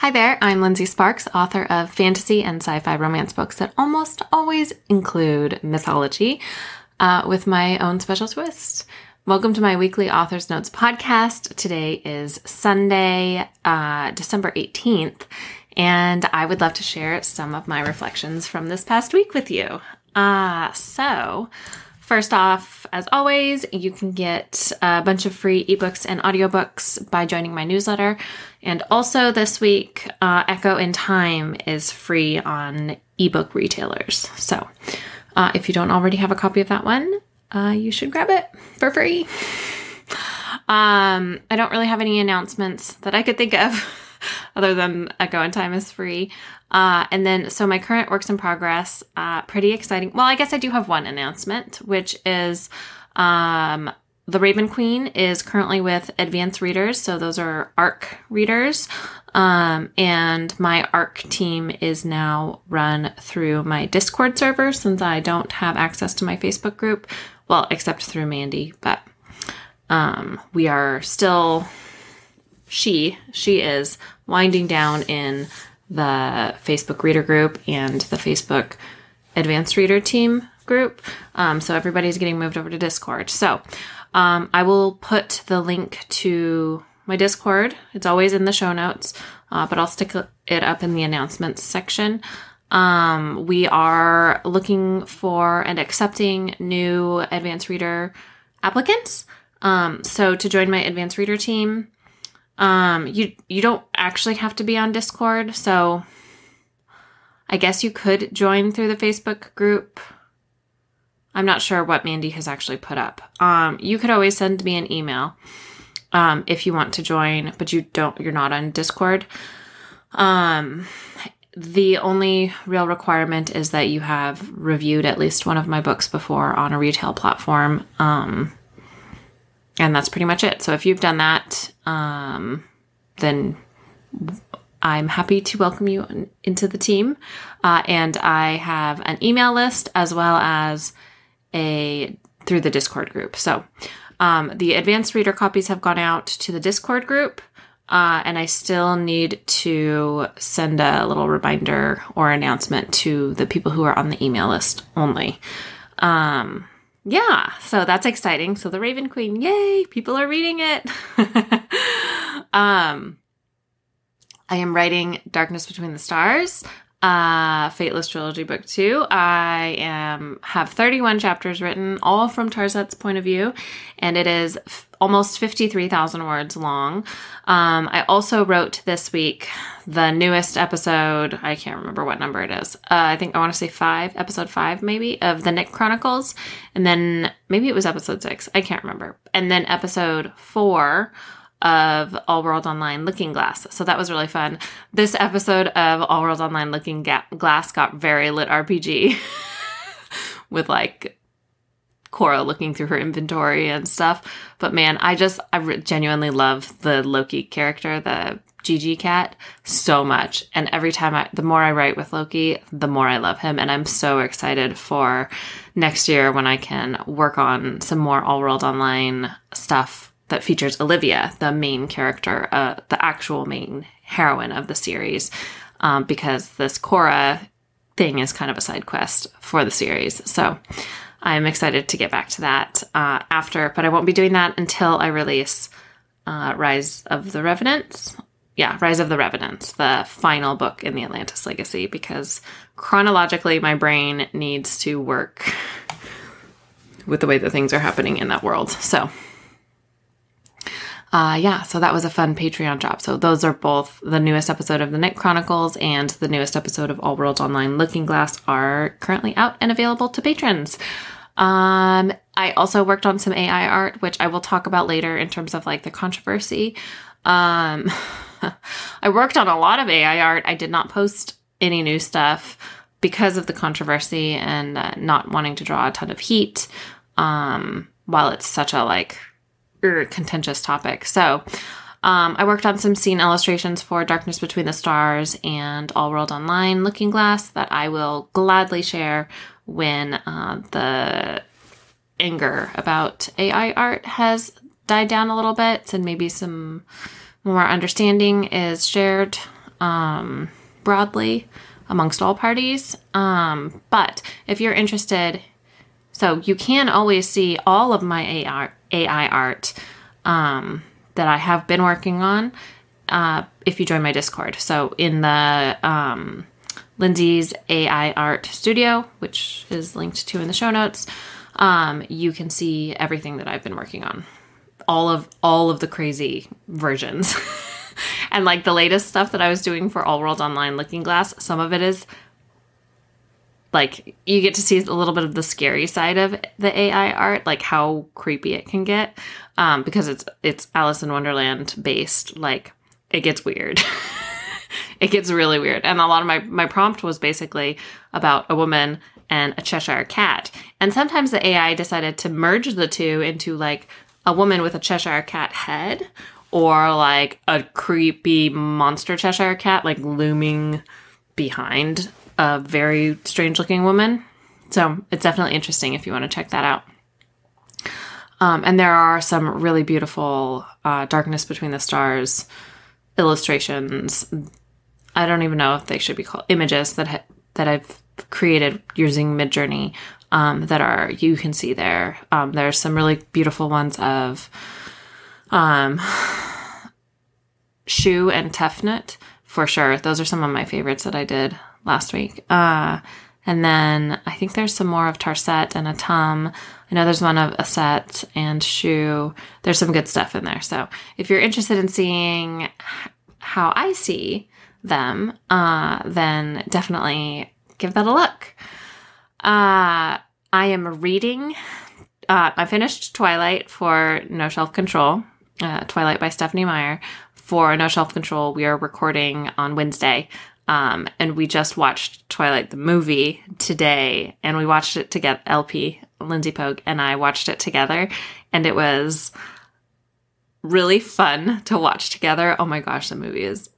Hi there, I'm Lindsey Sparks, author of fantasy and sci fi romance books that almost always include mythology, uh, with my own special twist. Welcome to my weekly Author's Notes podcast. Today is Sunday, uh, December 18th, and I would love to share some of my reflections from this past week with you. Uh, so, First off, as always, you can get a bunch of free ebooks and audiobooks by joining my newsletter. And also this week, uh, Echo in Time is free on ebook retailers. So uh, if you don't already have a copy of that one, uh, you should grab it for free. Um, I don't really have any announcements that I could think of other than Echo in Time is free. Uh, and then, so my current works in progress, uh, pretty exciting. Well, I guess I do have one announcement, which is um, The Raven Queen is currently with advanced readers. So those are ARC readers. Um, and my ARC team is now run through my Discord server since I don't have access to my Facebook group. Well, except through Mandy, but um, we are still, she, she is winding down in the Facebook reader group and the Facebook advanced reader team group. Um, so everybody's getting moved over to Discord. So um, I will put the link to my Discord. It's always in the show notes, uh, but I'll stick it up in the announcements section. Um, we are looking for and accepting new advanced reader applicants. Um, so to join my advanced reader team, um, you you don't actually have to be on Discord, so I guess you could join through the Facebook group. I'm not sure what Mandy has actually put up. Um, you could always send me an email um, if you want to join, but you don't. You're not on Discord. Um, the only real requirement is that you have reviewed at least one of my books before on a retail platform. Um, and that's pretty much it. So if you've done that, um, then I'm happy to welcome you into the team. Uh, and I have an email list as well as a through the Discord group. So um, the advanced reader copies have gone out to the Discord group. Uh, and I still need to send a little reminder or announcement to the people who are on the email list only. Um, yeah, so that's exciting. So the Raven Queen, yay, people are reading it. um I am writing Darkness Between the Stars, uh Fateless Trilogy Book 2. I am have 31 chapters written, all from Tarset's point of view, and it is f- almost 53,000 words long. Um, I also wrote this week the newest episode. I can't remember what number it is. Uh, I think I want to say five, episode five, maybe, of the Nick Chronicles. And then maybe it was episode six. I can't remember. And then episode four of All World Online Looking Glass. So that was really fun. This episode of All World Online Looking Ga- Glass got very lit RPG with like Cora looking through her inventory and stuff. But man, I just, I re- genuinely love the Loki character, the GG cat, so much. And every time I, the more I write with Loki, the more I love him. And I'm so excited for next year when I can work on some more All World Online stuff that features Olivia, the main character, uh, the actual main heroine of the series. Um, because this Cora thing is kind of a side quest for the series. So, I'm excited to get back to that uh, after, but I won't be doing that until I release uh, Rise of the Revenants. Yeah, Rise of the Revenants, the final book in the Atlantis Legacy, because chronologically, my brain needs to work with the way that things are happening in that world. So, uh, yeah, so that was a fun Patreon job. So those are both the newest episode of the Nick Chronicles and the newest episode of All Worlds Online Looking Glass are currently out and available to patrons. Um, I also worked on some AI art, which I will talk about later in terms of like the controversy. Um, I worked on a lot of AI art. I did not post any new stuff because of the controversy and uh, not wanting to draw a ton of heat. Um, while it's such a like er, contentious topic. So, um, I worked on some scene illustrations for Darkness Between the Stars and All World Online Looking Glass that I will gladly share when uh, the anger about AI art has died down a little bit and maybe some more understanding is shared um, broadly amongst all parties. Um, but if you're interested, so you can always see all of my AI, AI art um, that I have been working on uh, if you join my Discord. So in the um, Lindsey's AI Art Studio, which is linked to in the show notes, um, you can see everything that I've been working on. All of all of the crazy versions. and like the latest stuff that I was doing for All World Online Looking Glass, some of it is like you get to see a little bit of the scary side of the AI art, like how creepy it can get, um, because it's it's Alice in Wonderland based. Like it gets weird. it gets really weird, and a lot of my my prompt was basically about a woman and a Cheshire cat, and sometimes the AI decided to merge the two into like a woman with a Cheshire cat head or like a creepy monster Cheshire cat like looming behind a very strange looking woman. So it's definitely interesting if you want to check that out. Um, and there are some really beautiful uh, Darkness Between the Stars illustrations. I don't even know if they should be called images that ha- that I've created using Midjourney um, that are you can see there. Um, there's some really beautiful ones of um, Shu and Tefnut for sure. Those are some of my favorites that I did last week. Uh, and then I think there's some more of Tarset and Atum. I know there's one of Aset and Shu. There's some good stuff in there. So if you're interested in seeing how I see them, uh, then definitely give that a look. Uh, I am reading. Uh, I finished Twilight for No Shelf Control, uh, Twilight by Stephanie Meyer. For No Shelf Control, we are recording on Wednesday. Um, and we just watched Twilight the movie today, and we watched it together. LP, Lindsey Pogue, and I watched it together, and it was really fun to watch together. Oh my gosh, the movie is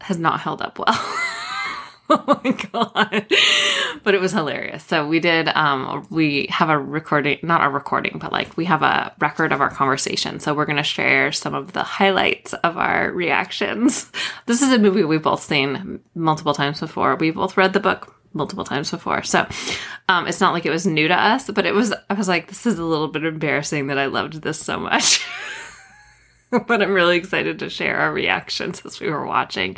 has not held up well. oh my god but it was hilarious. So we did um we have a recording not a recording but like we have a record of our conversation. So we're going to share some of the highlights of our reactions. This is a movie we've both seen multiple times before. We both read the book multiple times before. So um it's not like it was new to us but it was i was like this is a little bit embarrassing that i loved this so much. But i'm really excited to share our reactions as we were watching.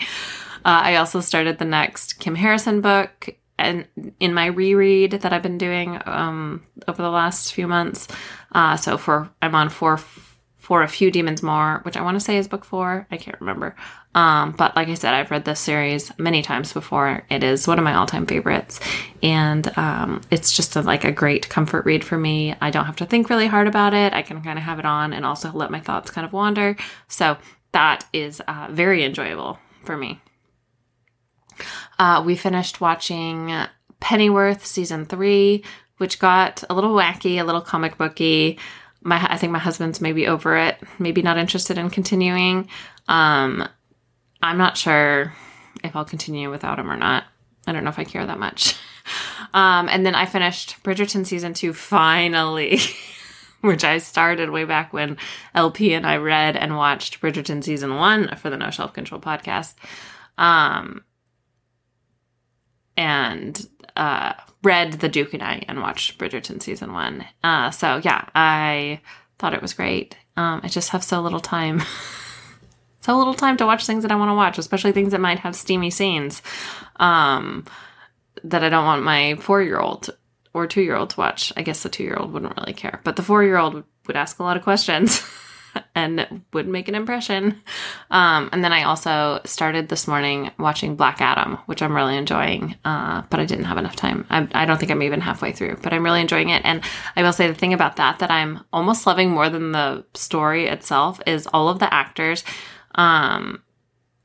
Uh, I also started the next Kim Harrison book and in my reread that I've been doing um, over the last few months. Uh, so for I'm on for for a few demons more, which I want to say is book four. I can't remember. Um, but like I said, I've read this series many times before. It is one of my all time favorites, and um, it's just a, like a great comfort read for me. I don't have to think really hard about it. I can kind of have it on and also let my thoughts kind of wander. So that is uh, very enjoyable for me. Uh, we finished watching Pennyworth season three, which got a little wacky, a little comic booky. My, I think my husband's maybe over it, maybe not interested in continuing. Um, I'm not sure if I'll continue without him or not. I don't know if I care that much. Um, and then I finished Bridgerton season two finally, which I started way back when LP and I read and watched Bridgerton season one for the No Shelf Control podcast. Um, and uh, read The Duke and I and watched Bridgerton season one. Uh, so yeah, I thought it was great. Um, I just have so little time. so little time to watch things that I want to watch, especially things that might have steamy scenes um, that I don't want my four year old or two year old to watch. I guess the two year old wouldn't really care, but the four year old would ask a lot of questions. and would make an impression. Um, and then I also started this morning watching Black Adam, which I'm really enjoying, uh, but I didn't have enough time. I, I, don't think I'm even halfway through, but I'm really enjoying it. And I will say the thing about that that I'm almost loving more than the story itself is all of the actors. Um,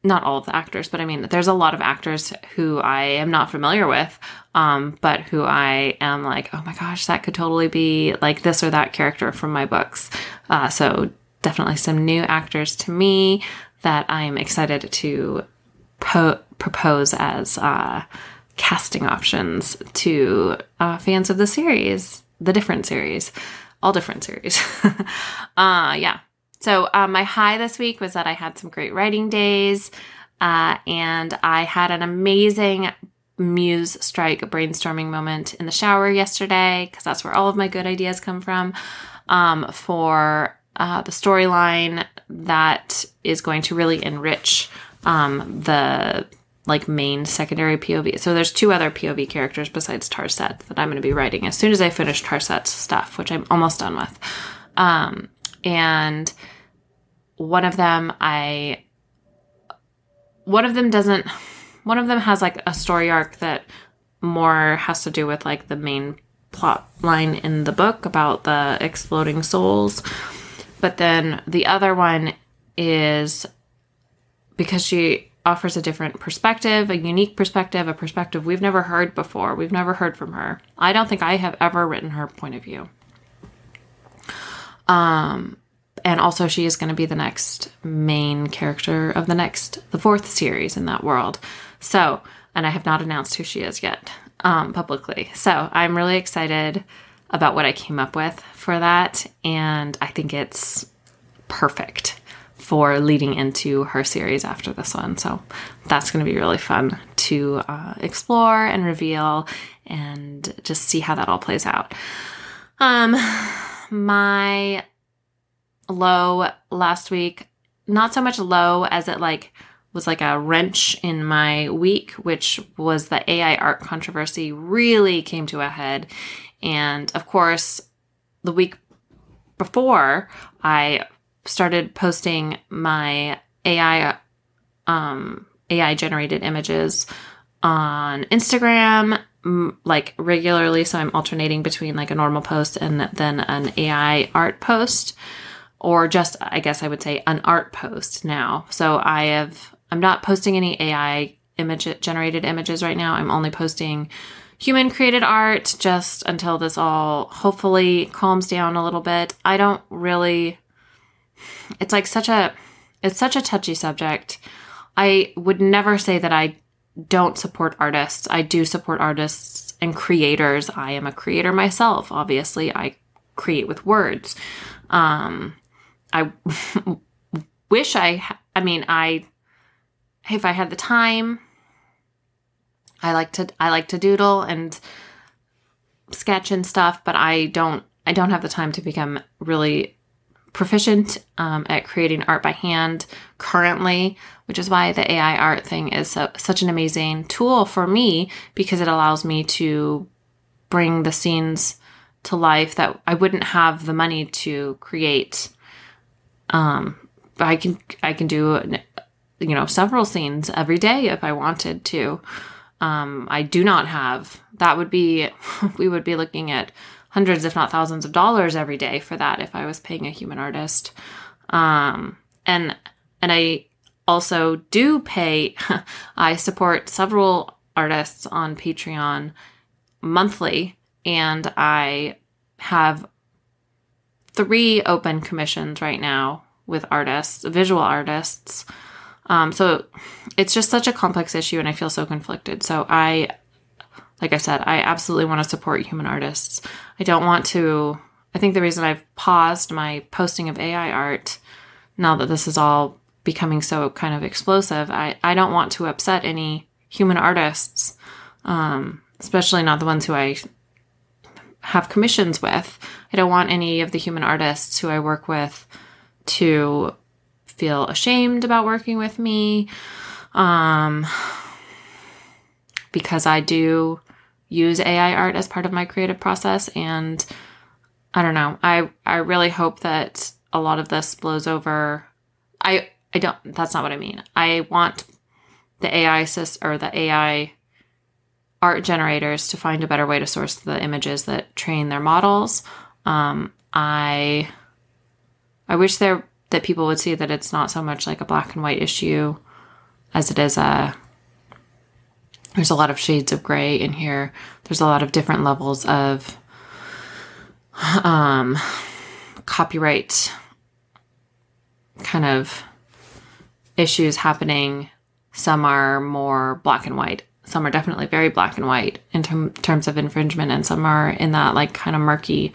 not all of the actors, but I mean, there's a lot of actors who I am not familiar with, um, but who I am like, oh my gosh, that could totally be like this or that character from my books. Uh, so definitely some new actors to me that I'm excited to po- propose as uh, casting options to uh, fans of the series, the different series, all different series. uh, yeah. So uh, my high this week was that I had some great writing days. Uh, and I had an amazing muse strike brainstorming moment in the shower yesterday because that's where all of my good ideas come from um, for uh, the storyline that is going to really enrich um, the like main secondary POV. So there's two other POV characters besides Tarset that I'm going to be writing as soon as I finish Tarset's stuff, which I'm almost done with. Um, and one of them, I, one of them doesn't, one of them has like a story arc that more has to do with like the main plot line in the book about the exploding souls. But then the other one is because she offers a different perspective, a unique perspective, a perspective we've never heard before. We've never heard from her. I don't think I have ever written her point of view. Um, and also she is going to be the next main character of the next, the fourth series in that world. So, and I have not announced who she is yet um, publicly. So I'm really excited about what I came up with for that, and I think it's perfect for leading into her series after this one. So that's going to be really fun to uh, explore and reveal and just see how that all plays out. Um, my low last week, not so much low as it like was like a wrench in my week, which was the AI art controversy really came to a head. And of course, the week before, I started posting my AI um, AI generated images on Instagram like regularly so I'm alternating between like a normal post and then an AI art post or just I guess I would say an art post now. So I have I'm not posting any AI image generated images right now. I'm only posting human created art just until this all hopefully calms down a little bit. I don't really it's like such a it's such a touchy subject. I would never say that I don't support artists. I do support artists and creators. I am a creator myself. Obviously, I create with words. Um, I wish I. I mean, I if I had the time, I like to. I like to doodle and sketch and stuff, but I don't. I don't have the time to become really proficient um, at creating art by hand currently, which is why the AI art thing is so, such an amazing tool for me because it allows me to bring the scenes to life that I wouldn't have the money to create. Um, but I can I can do you know several scenes every day if I wanted to. Um, I do not have that would be we would be looking at hundreds, if not thousands of dollars every day for that if I was paying a human artist. Um, and and I also do pay. I support several artists on Patreon monthly, and I have three open commissions right now with artists, visual artists. Um, so it's just such a complex issue, and I feel so conflicted. So I like I said, I absolutely want to support human artists. I don't want to. I think the reason I've paused my posting of AI art now that this is all becoming so kind of explosive, I, I don't want to upset any human artists, um, especially not the ones who I have commissions with. I don't want any of the human artists who I work with to feel ashamed about working with me. Um, because I do use AI art as part of my creative process. And I don't know. I, I really hope that a lot of this blows over. I, I don't, that's not what I mean. I want the AI sys or the AI art generators to find a better way to source the images that train their models. Um, I, I wish there that people would see that it's not so much like a black and white issue as it is a there's a lot of shades of gray in here. There's a lot of different levels of um, copyright kind of issues happening. Some are more black and white. Some are definitely very black and white in term, terms of infringement, and some are in that like kind of murky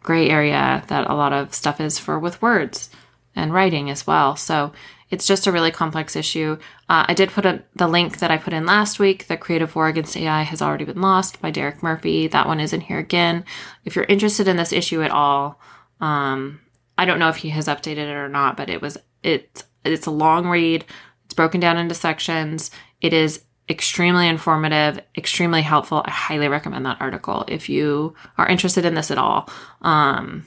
gray area that a lot of stuff is for with words and writing as well. So It's just a really complex issue. Uh, I did put a, the link that I put in last week. The Creative War Against AI has already been lost by Derek Murphy. That one is in here again. If you're interested in this issue at all, um, I don't know if he has updated it or not, but it was it's it's a long read. It's broken down into sections. It is extremely informative, extremely helpful. I highly recommend that article if you are interested in this at all. Um,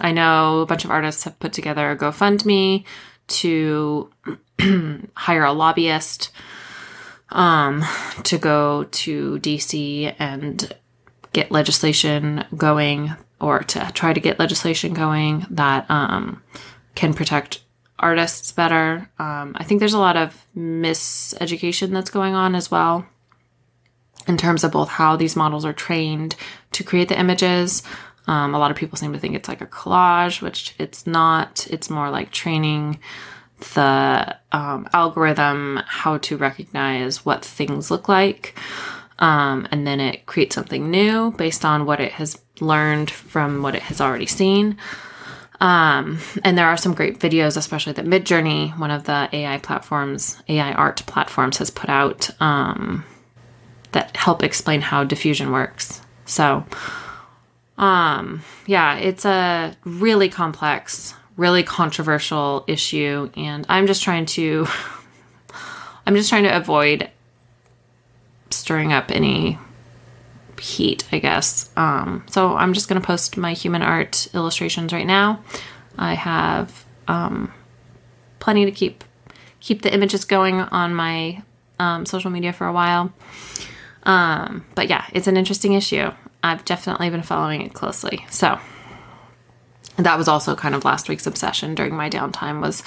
I know a bunch of artists have put together a GoFundMe to hire a lobbyist um, to go to DC and get legislation going or to try to get legislation going that um, can protect artists better. Um, I think there's a lot of miseducation that's going on as well in terms of both how these models are trained to create the images. Um, a lot of people seem to think it's like a collage, which it's not. It's more like training the um, algorithm how to recognize what things look like. Um, and then it creates something new based on what it has learned from what it has already seen. Um, and there are some great videos, especially that Midjourney, one of the AI platforms, AI art platforms, has put out um, that help explain how diffusion works. So, um, yeah, it's a really complex, really controversial issue, and I'm just trying to, I'm just trying to avoid stirring up any heat, I guess. Um, so I'm just going to post my human art illustrations right now. I have um, plenty to keep keep the images going on my um, social media for a while. Um, but yeah, it's an interesting issue. I've definitely been following it closely. So that was also kind of last week's obsession during my downtime was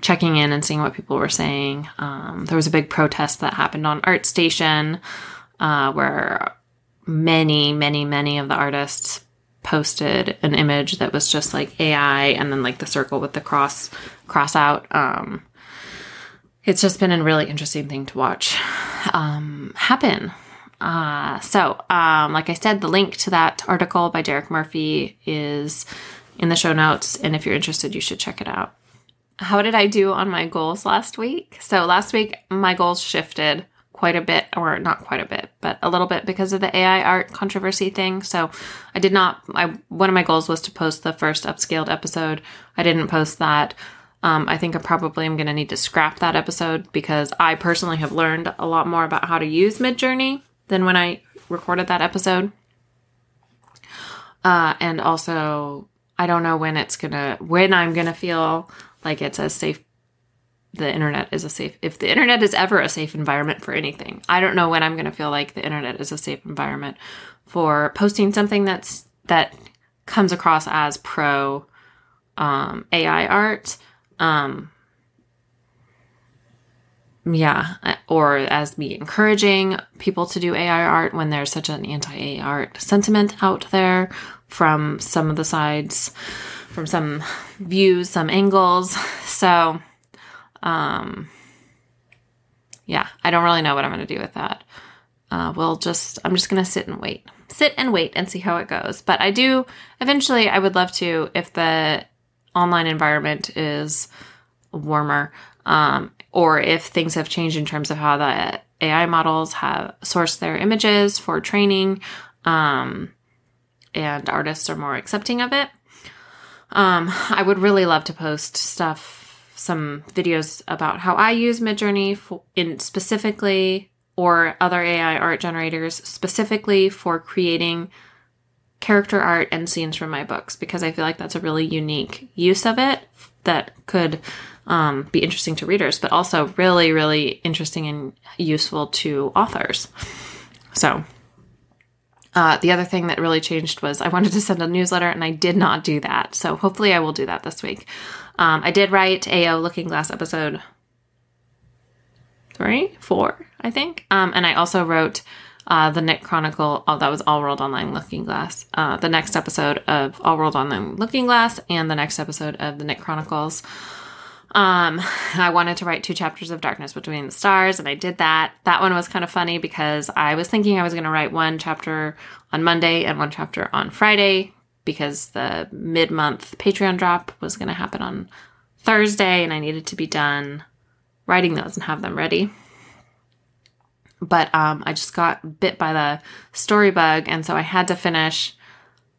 checking in and seeing what people were saying. Um, there was a big protest that happened on ArtStation uh, where many, many, many of the artists posted an image that was just like AI and then like the circle with the cross cross out. Um, it's just been a really interesting thing to watch um, happen. Uh, so, um, like I said, the link to that article by Derek Murphy is in the show notes, and if you're interested, you should check it out. How did I do on my goals last week? So, last week, my goals shifted quite a bit, or not quite a bit, but a little bit because of the AI art controversy thing. So I did not, I, one of my goals was to post the first upscaled episode. I didn't post that. Um, I think I probably am going to need to scrap that episode because I personally have learned a lot more about how to use Midjourney than when I recorded that episode. Uh, and also, I don't know when it's gonna, when I'm gonna feel like it's a safe the internet is a safe if the internet is ever a safe environment for anything i don't know when i'm to feel like the internet is a safe environment for posting something that's that comes across as pro um, ai art um, yeah or as me encouraging people to do ai art when there's such an anti-ai art sentiment out there from some of the sides from some views some angles so um, yeah, I don't really know what I'm going to do with that. Uh, we'll just, I'm just going to sit and wait. Sit and wait and see how it goes. But I do, eventually, I would love to, if the online environment is warmer, um, or if things have changed in terms of how the AI models have sourced their images for training, um, and artists are more accepting of it. Um, I would really love to post stuff some videos about how I use Midjourney in specifically or other AI art generators specifically for creating character art and scenes from my books because I feel like that's a really unique use of it that could um, be interesting to readers, but also really, really interesting and useful to authors. So, uh, the other thing that really changed was I wanted to send a newsletter and I did not do that. So, hopefully, I will do that this week. Um, I did write AO Looking Glass episode three, four, I think. Um, and I also wrote uh, the Nick Chronicle. Oh, that was All World Online Looking Glass. Uh, the next episode of All World Online Looking Glass and the next episode of the Nick Chronicles. Um, I wanted to write two chapters of Darkness Between the Stars, and I did that. That one was kind of funny because I was thinking I was going to write one chapter on Monday and one chapter on Friday because the mid month Patreon drop was going to happen on Thursday and I needed to be done writing those and have them ready. But um, I just got bit by the story bug, and so I had to finish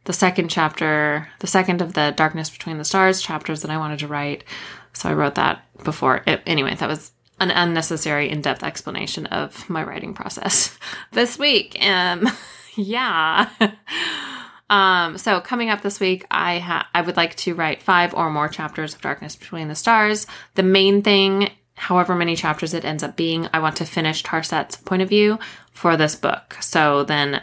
the second chapter, the second of the Darkness Between the Stars chapters that I wanted to write. So I wrote that before. It, anyway, that was an unnecessary in-depth explanation of my writing process this week. Um, yeah. um, so coming up this week, I ha- I would like to write five or more chapters of Darkness Between the Stars. The main thing, however many chapters it ends up being, I want to finish Tarset's point of view for this book. So then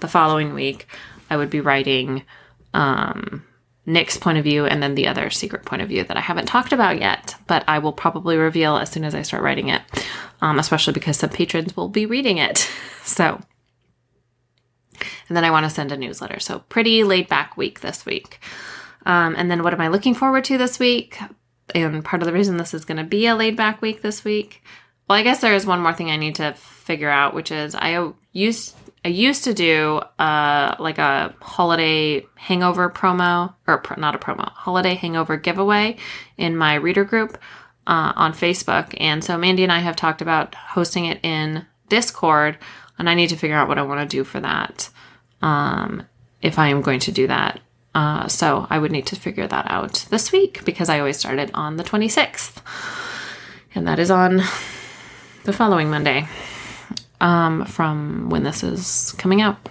the following week, I would be writing um, Nick's point of view and then the other secret point of view that I haven't talked about yet, but I will probably reveal as soon as I start writing it, um, especially because some patrons will be reading it. So, and then I want to send a newsletter. So, pretty laid back week this week. Um, and then what am I looking forward to this week? And part of the reason this is going to be a laid back week this week. Well, I guess there is one more thing I need to figure out, which is I used I used to do uh, like a holiday hangover promo, or not a promo, holiday hangover giveaway in my reader group uh, on Facebook. And so Mandy and I have talked about hosting it in Discord, and I need to figure out what I want to do for that. Um, if I am going to do that. Uh, so I would need to figure that out this week because I always started on the 26th. And that is on the following Monday um, from when this is coming out.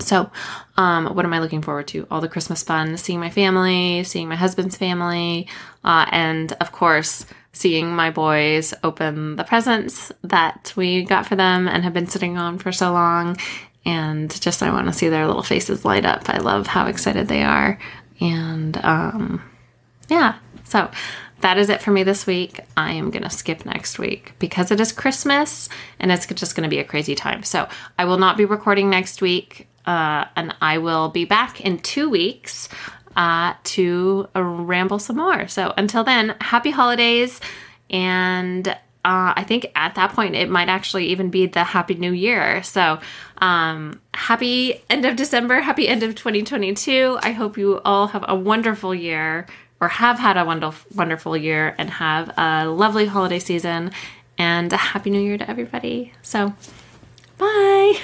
So, um, what am I looking forward to? All the Christmas fun, seeing my family, seeing my husband's family, uh, and of course, seeing my boys open the presents that we got for them and have been sitting on for so long. And just, I want to see their little faces light up. I love how excited they are. And um, yeah, so that is it for me this week. I am going to skip next week because it is Christmas and it's just going to be a crazy time. So I will not be recording next week, uh, and I will be back in two weeks uh, to ramble some more. So until then, happy holidays. And uh, I think at that point, it might actually even be the Happy New Year. So, um, happy end of December, happy end of 2022. I hope you all have a wonderful year or have had a wonderful, wonderful year and have a lovely holiday season and a happy new year to everybody. So, bye.